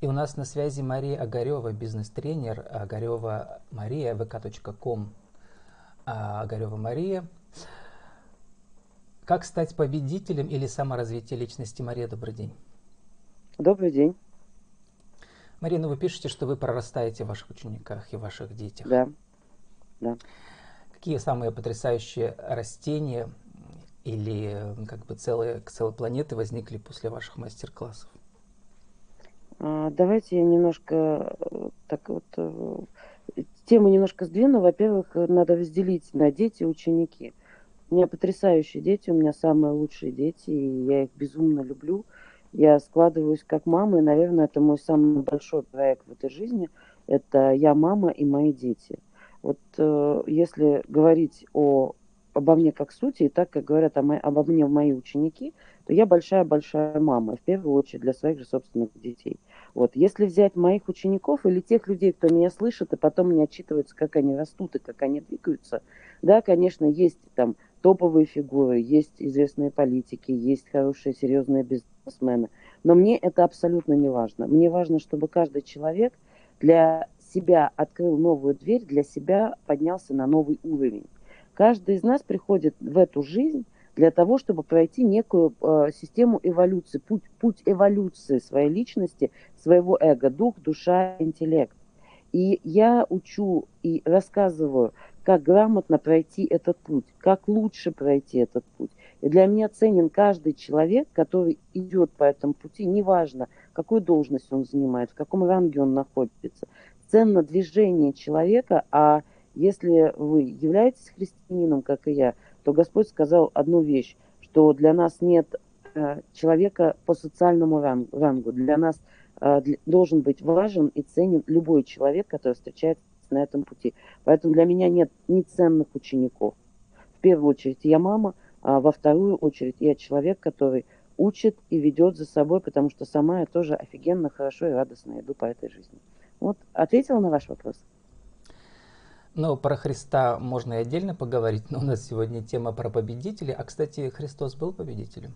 И у нас на связи Мария Огарева, бизнес-тренер Огарева Мария, vk.com Огарева Мария. Как стать победителем или саморазвитие личности? Мария, добрый день. Добрый день. Марина, вы пишете, что вы прорастаете в ваших учениках и ваших детях. Да. да. Какие самые потрясающие растения или как бы целые, целые планеты возникли после ваших мастер-классов? А, давайте я немножко э, так вот э, тему немножко сдвину. Во-первых, надо разделить на дети и ученики. У меня потрясающие дети, у меня самые лучшие дети, и я их безумно люблю. Я складываюсь как мама, и, наверное, это мой самый большой проект в этой жизни. Это я мама и мои дети. Вот э, если говорить о обо мне как сути, и так, как говорят о мо- обо мне мои ученики, то я большая-большая мама, в первую очередь для своих же собственных детей. Вот. Если взять моих учеников или тех людей, кто меня слышит, и потом мне отчитываются, как они растут и как они двигаются, да, конечно, есть там топовые фигуры, есть известные политики, есть хорошие, серьезные бизнесмены, но мне это абсолютно не важно. Мне важно, чтобы каждый человек для себя открыл новую дверь, для себя поднялся на новый уровень. Каждый из нас приходит в эту жизнь для того, чтобы пройти некую э, систему эволюции, путь, путь эволюции своей личности, своего эго, дух, душа, интеллект. И я учу и рассказываю, как грамотно пройти этот путь, как лучше пройти этот путь. И для меня ценен каждый человек, который идет по этому пути, неважно, какую должность он занимает, в каком ранге он находится. Ценно движение человека, а если вы являетесь христианином, как и я, то Господь сказал одну вещь, что для нас нет э, человека по социальному рангу. Для нас э, должен быть важен и ценен любой человек, который встречается на этом пути. Поэтому для меня нет ни ценных учеников. В первую очередь я мама, а во вторую очередь я человек, который учит и ведет за собой, потому что сама я тоже офигенно, хорошо и радостно иду по этой жизни. Вот, ответила на ваш вопрос. Ну, про Христа можно и отдельно поговорить, но у нас сегодня тема про победителей. А, кстати, Христос был победителем?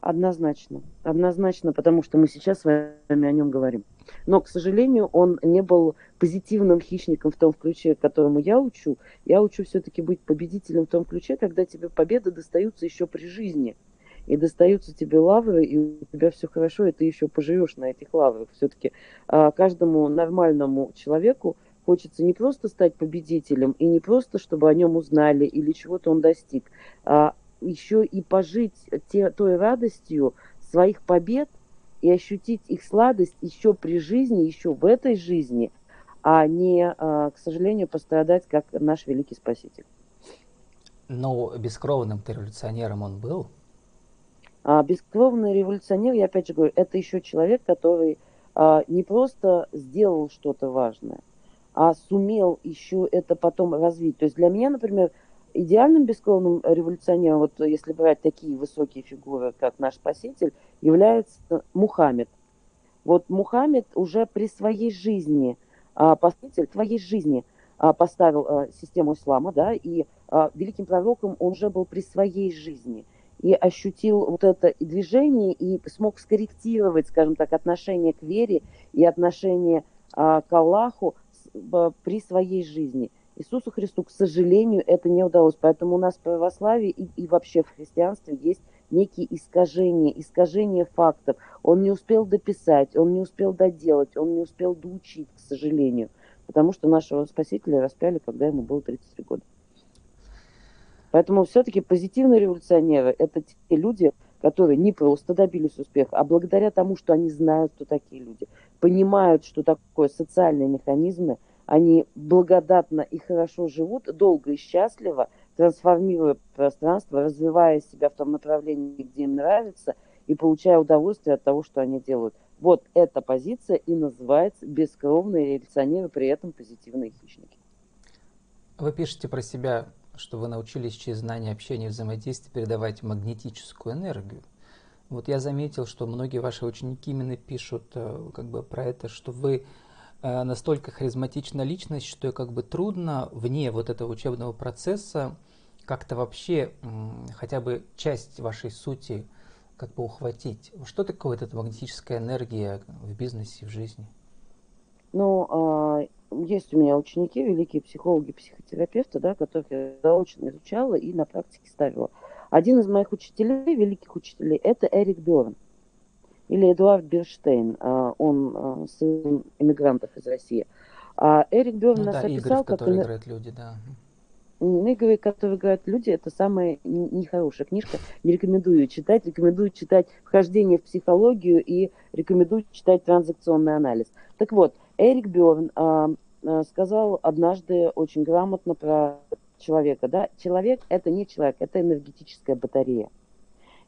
Однозначно. Однозначно, потому что мы сейчас с вами о нем говорим. Но, к сожалению, он не был позитивным хищником в том ключе, которому я учу. Я учу все-таки быть победителем в том ключе, когда тебе победы достаются еще при жизни. И достаются тебе лавры, и у тебя все хорошо, и ты еще поживешь на этих лаврах. Все-таки а, каждому нормальному человеку Хочется не просто стать победителем, и не просто, чтобы о нем узнали или чего-то он достиг, а еще и пожить те, той радостью своих побед и ощутить их сладость еще при жизни, еще в этой жизни, а не, а, к сожалению, пострадать, как наш великий Спаситель. Но бескровным революционером он был? А, бескровный революционер, я опять же говорю, это еще человек, который а, не просто сделал что-то важное, а сумел еще это потом развить. То есть для меня, например, идеальным бескровным революционером, вот если брать такие высокие фигуры, как наш спаситель, является Мухаммед. Вот Мухаммед уже при своей жизни, а, спаситель твоей жизни а, поставил а, систему ислама, да, и а, великим пророком он уже был при своей жизни и ощутил вот это движение и смог скорректировать, скажем так, отношение к вере и отношение а, к Аллаху при своей жизни. Иисусу Христу, к сожалению, это не удалось. Поэтому у нас в православии и, и вообще в христианстве есть некие искажения, искажения фактов. Он не успел дописать, он не успел доделать, он не успел доучить, к сожалению. Потому что нашего Спасителя распяли, когда ему было 33 года. Поэтому все-таки позитивные революционеры – это те люди, которые не просто добились успеха, а благодаря тому, что они знают, кто такие люди, понимают, что такое социальные механизмы, они благодатно и хорошо живут, долго и счастливо, трансформируя пространство, развивая себя в том направлении, где им нравится, и получая удовольствие от того, что они делают. Вот эта позиция и называется бескровные революционеры, при этом позитивные хищники. Вы пишете про себя, что вы научились через знания общения и взаимодействия передавать магнетическую энергию. Вот я заметил, что многие ваши ученики именно пишут э, как бы про это, что вы настолько харизматична личность, что как бы трудно вне вот этого учебного процесса как-то вообще хотя бы часть вашей сути как бы ухватить. Что такое эта магнетическая энергия в бизнесе, в жизни? Ну, а, есть у меня ученики, великие психологи, психотерапевты, да, которых я заочно изучала и на практике ставила. Один из моих учителей, великих учителей, это Эрик Берн или Эдуард Берштейн. Он а, сын иммигрантов из России. А Эрик Берн ну, нас да, описал, игры, в как... играют люди, да. Игры, которые играют люди, это самая нехорошая книжка. Не рекомендую ее читать. Рекомендую читать «Вхождение в психологию» и рекомендую читать «Транзакционный анализ». Так вот, Эрик Берн а, а, сказал однажды очень грамотно про человека. Да? Человек – это не человек, это энергетическая батарея.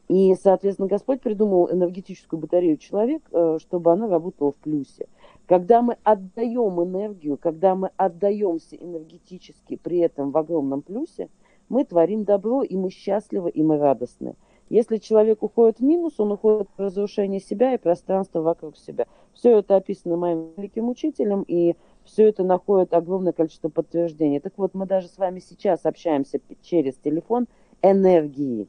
И, соответственно, Господь придумал энергетическую батарею человек, э, чтобы она работала в плюсе. Когда мы отдаем энергию, когда мы отдаемся энергетически при этом в огромном плюсе, мы творим добро, и мы счастливы, и мы радостны. Если человек уходит в минус, он уходит в разрушение себя и пространства вокруг себя. Все это описано моим великим учителем, и все это находит огромное количество подтверждений. Так вот, мы даже с вами сейчас общаемся через телефон энергии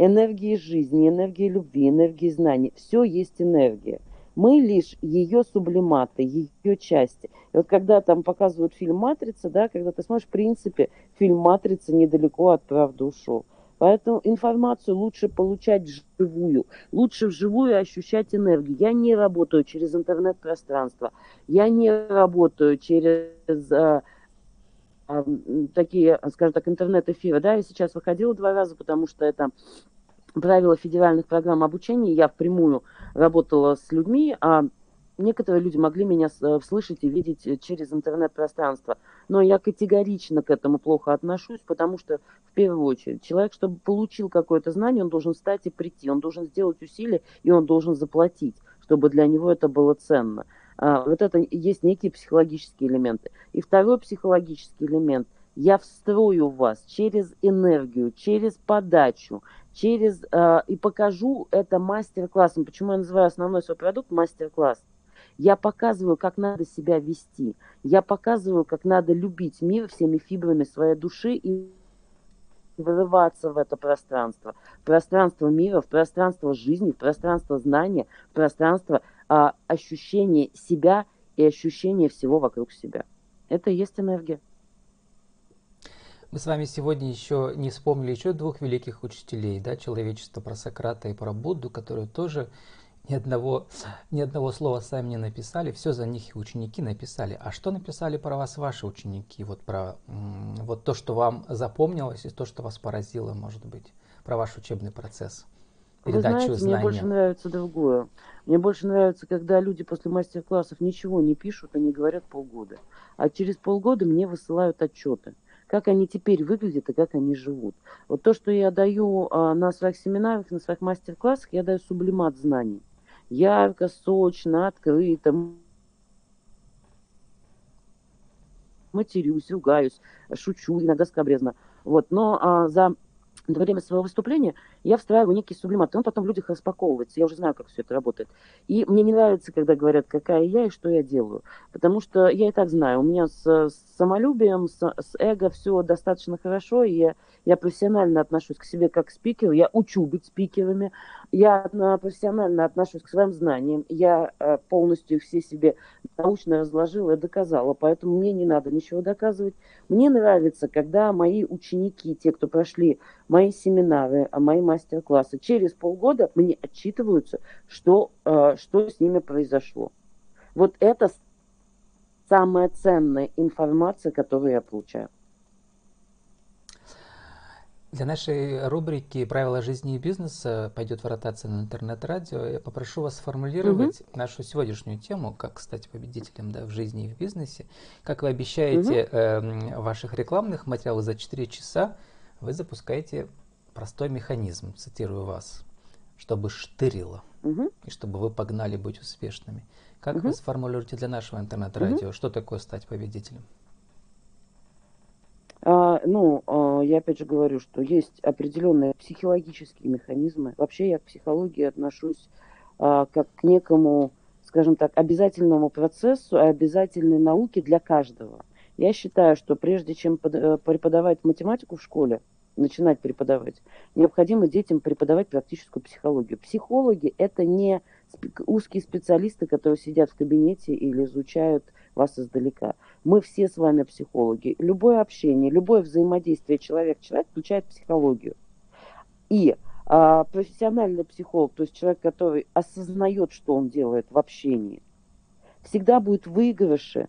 энергии жизни, энергии любви, энергии знаний. Все есть энергия. Мы лишь ее сублиматы, ее части. И вот когда там показывают фильм «Матрица», да, когда ты смотришь, в принципе, фильм «Матрица» недалеко от правды ушел. Поэтому информацию лучше получать вживую, лучше вживую ощущать энергию. Я не работаю через интернет-пространство, я не работаю через а, такие, скажем так, интернет-эфиры. Да, я сейчас выходила два раза, потому что это правила федеральных программ обучения. Я впрямую работала с людьми, а некоторые люди могли меня э, слышать и видеть э, через интернет-пространство. Но я категорично к этому плохо отношусь, потому что, в первую очередь, человек, чтобы получил какое-то знание, он должен встать и прийти, он должен сделать усилия, и он должен заплатить, чтобы для него это было ценно. А, вот это есть некие психологические элементы. И второй психологический элемент – я встрою вас через энергию, через подачу, через э, и покажу это мастер-классом. Почему я называю основной свой продукт мастер-класс? Я показываю, как надо себя вести. Я показываю, как надо любить мир всеми фибрами своей души и вырываться в это пространство. Пространство мира, в пространство жизни, в пространство знания, в пространство а, ощущения себя и ощущения всего вокруг себя. Это и есть энергия. Мы с вами сегодня еще не вспомнили еще двух великих учителей, да, человечества про Сократа и про Будду, которые тоже ни одного, ни одного слова сами не написали, все за них и ученики написали. А что написали про вас ваши ученики? Вот про вот то, что вам запомнилось, и то, что вас поразило, может быть, про ваш учебный процесс. Вы знаете, знания. мне больше нравится другое. Мне больше нравится, когда люди после мастер-классов ничего не пишут, они говорят полгода. А через полгода мне высылают отчеты как они теперь выглядят и как они живут. Вот то, что я даю а, на своих семинарах, на своих мастер-классах, я даю сублимат знаний. Ярко, сочно, открыто. Матерюсь, ругаюсь, шучу, иногда скобрезно. Вот, но а, за время своего выступления я встраиваю некий сублимат, и он потом в людях распаковывается. Я уже знаю, как все это работает. И мне не нравится, когда говорят, какая я и что я делаю. Потому что я и так знаю, у меня с, с самолюбием, с, с эго все достаточно хорошо, и я я профессионально отношусь к себе как к спикеру, я учу быть спикерами, я профессионально отношусь к своим знаниям, я э, полностью их все себе научно разложила и доказала, поэтому мне не надо ничего доказывать. Мне нравится, когда мои ученики, те, кто прошли мои семинары, а мои мастер-классы, через полгода мне отчитываются, что, э, что с ними произошло. Вот это самая ценная информация, которую я получаю. Для нашей рубрики «Правила жизни и бизнеса» пойдет в ротация на интернет-радио. Я попрошу вас сформулировать угу. нашу сегодняшнюю тему, как стать победителем да, в жизни и в бизнесе. Как вы обещаете угу. э, в ваших рекламных материалах за 4 часа, вы запускаете простой механизм, цитирую вас, чтобы штырило, угу. и чтобы вы погнали быть успешными. Как угу. вы сформулируете для нашего интернет-радио, угу. что такое стать победителем? А, ну, а, я опять же говорю, что есть определенные психологические механизмы. Вообще я к психологии отношусь а, как к некому, скажем так, обязательному процессу, обязательной науке для каждого. Я считаю, что прежде чем под, э, преподавать математику в школе, начинать преподавать. Необходимо детям преподавать практическую психологию. Психологи – это не узкие специалисты, которые сидят в кабинете или изучают вас издалека. Мы все с вами психологи. Любое общение, любое взаимодействие человек-человек включает психологию. И а, профессиональный психолог, то есть человек, который осознает, что он делает в общении, всегда будет выигрыше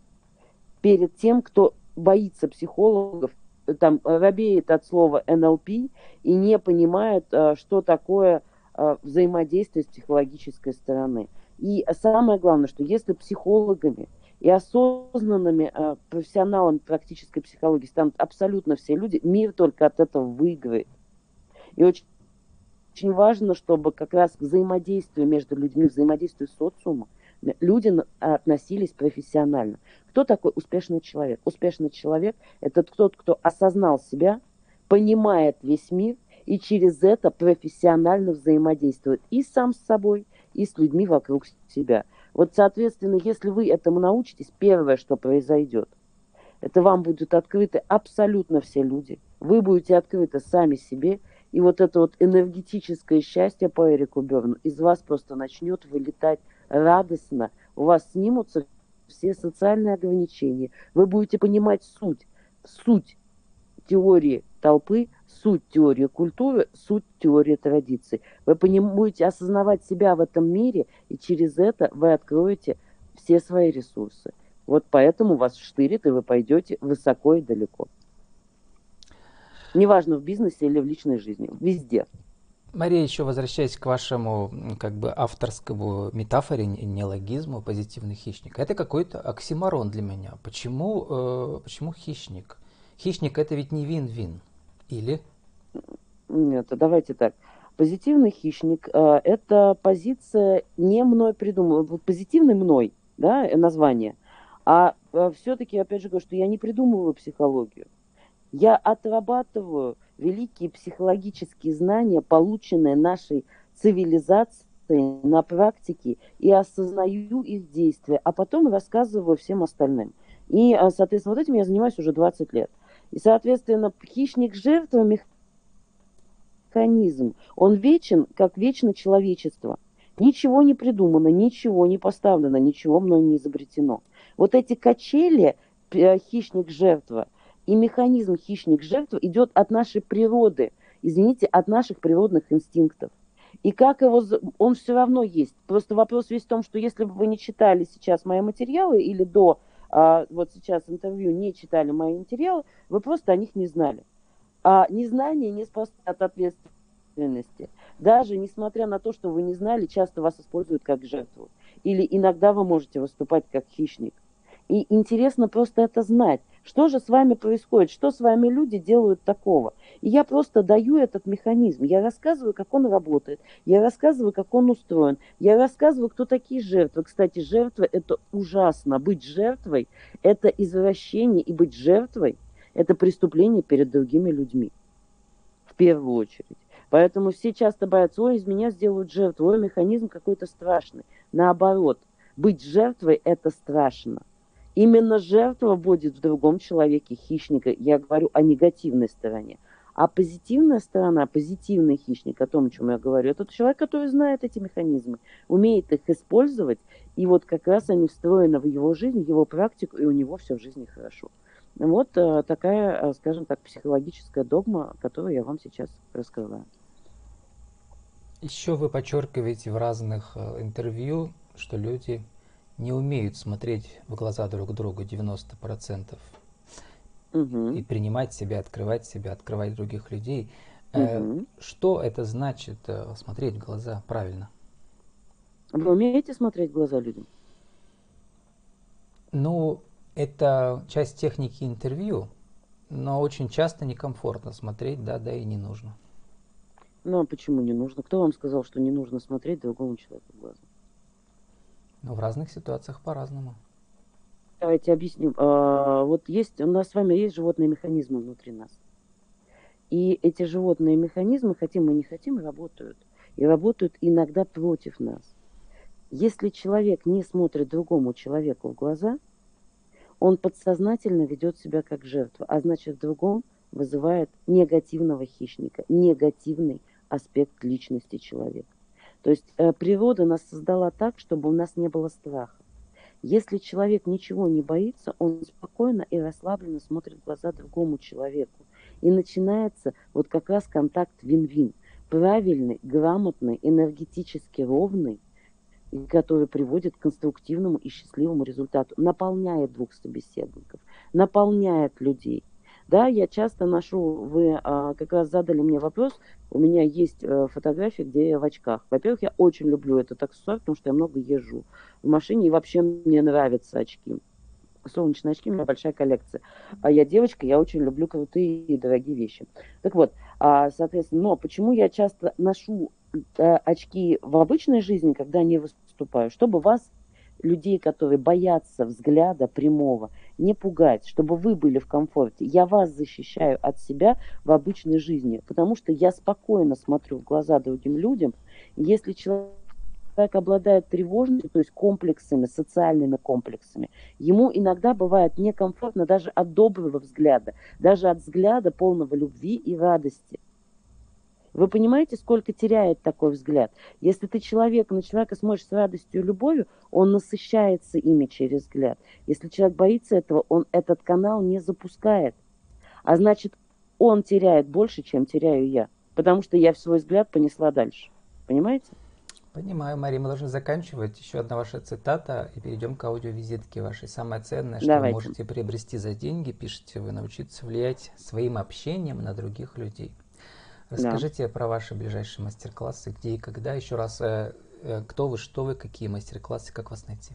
перед тем, кто боится психологов, там робеет от слова НЛП и не понимает, а, что такое а, взаимодействие с психологической стороны. И самое главное, что если психологами и осознанными э, профессионалами практической психологии станут абсолютно все люди, мир только от этого выиграет. И очень, очень важно, чтобы как раз к взаимодействию между людьми, взаимодействию с социумом, люди относились профессионально. Кто такой успешный человек? Успешный человек – это тот, кто осознал себя, понимает весь мир и через это профессионально взаимодействует и сам с собой, и с людьми вокруг себя. Вот, соответственно, если вы этому научитесь, первое, что произойдет, это вам будут открыты абсолютно все люди. Вы будете открыты сами себе, и вот это вот энергетическое счастье по Эрику Берну из вас просто начнет вылетать радостно. У вас снимутся все социальные ограничения. Вы будете понимать суть, суть теории толпы, суть теории культуры, суть теории традиций. Вы будете осознавать себя в этом мире, и через это вы откроете все свои ресурсы. Вот поэтому вас штырит, и вы пойдете высоко и далеко. Неважно, в бизнесе или в личной жизни, везде. Мария, еще возвращаясь к вашему как бы авторскому метафоре, неологизму, позитивный хищник, это какой-то оксиморон для меня. Почему, э, почему хищник? Хищник это ведь не вин-вин. Или? Нет, давайте так. Позитивный хищник э, – это позиция не мной придумала, позитивный мной, да, название. А э, все-таки, опять же говорю, что я не придумываю психологию. Я отрабатываю великие психологические знания, полученные нашей цивилизацией на практике, и осознаю их действия, а потом рассказываю всем остальным. И, э, соответственно, вот этим я занимаюсь уже 20 лет. И, соответственно, хищник-жертва механизм. Он вечен, как вечно человечество. Ничего не придумано, ничего не поставлено, ничего мной не изобретено. Вот эти качели э, хищник-жертва и механизм хищник-жертва идет от нашей природы, извините, от наших природных инстинктов. И как его, он все равно есть. Просто вопрос весь в том, что если бы вы не читали сейчас мои материалы или до а, вот сейчас интервью не читали мои материалы, вы просто о них не знали. А незнание не спасает от ответственности. Даже несмотря на то, что вы не знали, часто вас используют как жертву. Или иногда вы можете выступать как хищник. И интересно просто это знать. Что же с вами происходит? Что с вами люди делают такого? И я просто даю этот механизм. Я рассказываю, как он работает. Я рассказываю, как он устроен. Я рассказываю, кто такие жертвы. Кстати, жертва – это ужасно. Быть жертвой – это извращение. И быть жертвой – это преступление перед другими людьми. В первую очередь. Поэтому все часто боятся, ой, из меня сделают жертву, ой, механизм какой-то страшный. Наоборот, быть жертвой – это страшно. Именно жертва будет в другом человеке хищника. Я говорю о негативной стороне. А позитивная сторона, позитивный хищник, о том, о чем я говорю, это человек, который знает эти механизмы, умеет их использовать, и вот как раз они встроены в его жизнь, в его практику, и у него все в жизни хорошо. Вот э, такая, э, скажем так, психологическая догма, которую я вам сейчас раскрываю. Еще вы подчеркиваете в разных э, интервью, что люди не умеют смотреть в глаза друг другу 90% угу. и принимать себя, открывать себя, открывать других людей. Угу. Что это значит э, смотреть в глаза правильно? Вы умеете смотреть в глаза людям? Ну, это часть техники интервью, но очень часто некомфортно смотреть, да, да и не нужно. Ну а почему не нужно? Кто вам сказал, что не нужно смотреть другому человеку в глаза? Но в разных ситуациях по-разному. Давайте объясним. А, вот есть, у нас с вами есть животные механизмы внутри нас. И эти животные механизмы, хотим мы не хотим, работают. И работают иногда против нас. Если человек не смотрит другому человеку в глаза, он подсознательно ведет себя как жертва, а значит в другом вызывает негативного хищника, негативный аспект личности человека. То есть э, природа нас создала так, чтобы у нас не было страха. Если человек ничего не боится, он спокойно и расслабленно смотрит в глаза другому человеку. И начинается вот как раз контакт вин-вин. Правильный, грамотный, энергетически ровный, который приводит к конструктивному и счастливому результату, наполняет двух собеседников, наполняет людей. Да, я часто ношу, вы а, как раз задали мне вопрос, у меня есть а, фотографии, где я в очках. Во-первых, я очень люблю этот аксессуар, потому что я много езжу в машине, и вообще мне нравятся очки. Солнечные очки, у меня большая коллекция. А я девочка, я очень люблю крутые и дорогие вещи. Так вот, а, соответственно, но почему я часто ношу а, очки в обычной жизни, когда не выступаю? Чтобы вас людей, которые боятся взгляда прямого, не пугать, чтобы вы были в комфорте. Я вас защищаю от себя в обычной жизни, потому что я спокойно смотрю в глаза другим людям. Если человек обладает тревожностью, то есть комплексами, социальными комплексами, ему иногда бывает некомфортно даже от доброго взгляда, даже от взгляда полного любви и радости – вы понимаете, сколько теряет такой взгляд? Если ты человек, на человека смотришь с радостью и любовью, он насыщается ими через взгляд. Если человек боится этого, он этот канал не запускает. А значит, он теряет больше, чем теряю я. Потому что я в свой взгляд понесла дальше. Понимаете? Понимаю, Мария, мы должны заканчивать. Еще одна ваша цитата, и перейдем к аудиовизитке вашей. Самое ценное, что Давайте. вы можете приобрести за деньги, пишите вы, научиться влиять своим общением на других людей. Расскажите да. про ваши ближайшие мастер-классы, где и когда. Еще раз, э, э, кто вы, что вы, какие мастер-классы, как вас найти?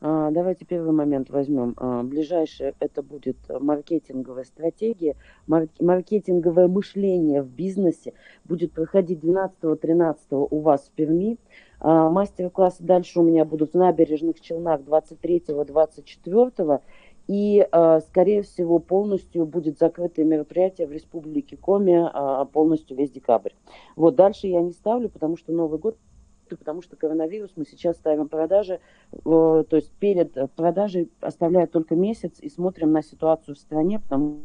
А, давайте первый момент возьмем. А, ближайшее это будет маркетинговая стратегия, маркетинговое мышление в бизнесе будет проходить 12-13 у вас в Перми. А, мастер-классы дальше у меня будут в набережных Челнах 23-24 и, а, скорее всего, полностью будет закрытое мероприятие в Республике Коми а, полностью весь декабрь. Вот дальше я не ставлю, потому что Новый год потому что коронавирус мы сейчас ставим продажи, то есть перед продажей оставляют только месяц и смотрим на ситуацию в стране, потому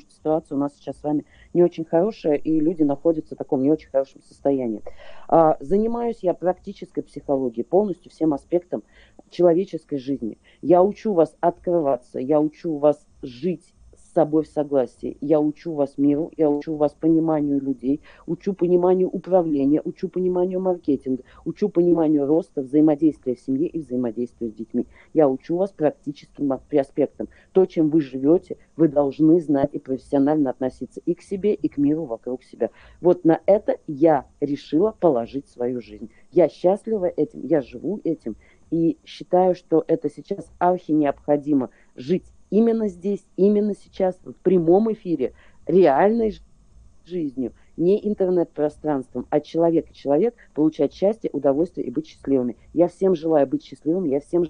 что ситуация у нас сейчас с вами не очень хорошая, и люди находятся в таком не очень хорошем состоянии. А, занимаюсь я практической психологией, полностью всем аспектом человеческой жизни. Я учу вас открываться, я учу вас жить собой в согласии. Я учу вас миру, я учу вас пониманию людей, учу пониманию управления, учу пониманию маркетинга, учу пониманию роста, взаимодействия в семье и взаимодействия с детьми. Я учу вас практическим аспектам. То, чем вы живете, вы должны знать и профессионально относиться и к себе, и к миру вокруг себя. Вот на это я решила положить свою жизнь. Я счастлива этим, я живу этим и считаю, что это сейчас архи необходимо жить именно здесь, именно сейчас, в прямом эфире, реальной жизнью, не интернет-пространством, а человек и человек получать счастье, удовольствие и быть счастливыми. Я всем желаю быть счастливыми, я всем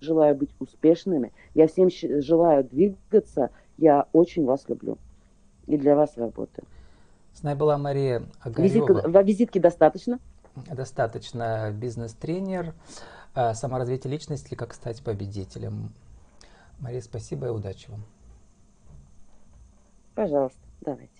желаю быть успешными, я всем желаю двигаться, я очень вас люблю и для вас работаю. С нами была Мария Огарева. Визитка, визитки достаточно? Достаточно. Бизнес-тренер, э, саморазвитие личности, как стать победителем. Мария, спасибо и удачи вам. Пожалуйста, давайте.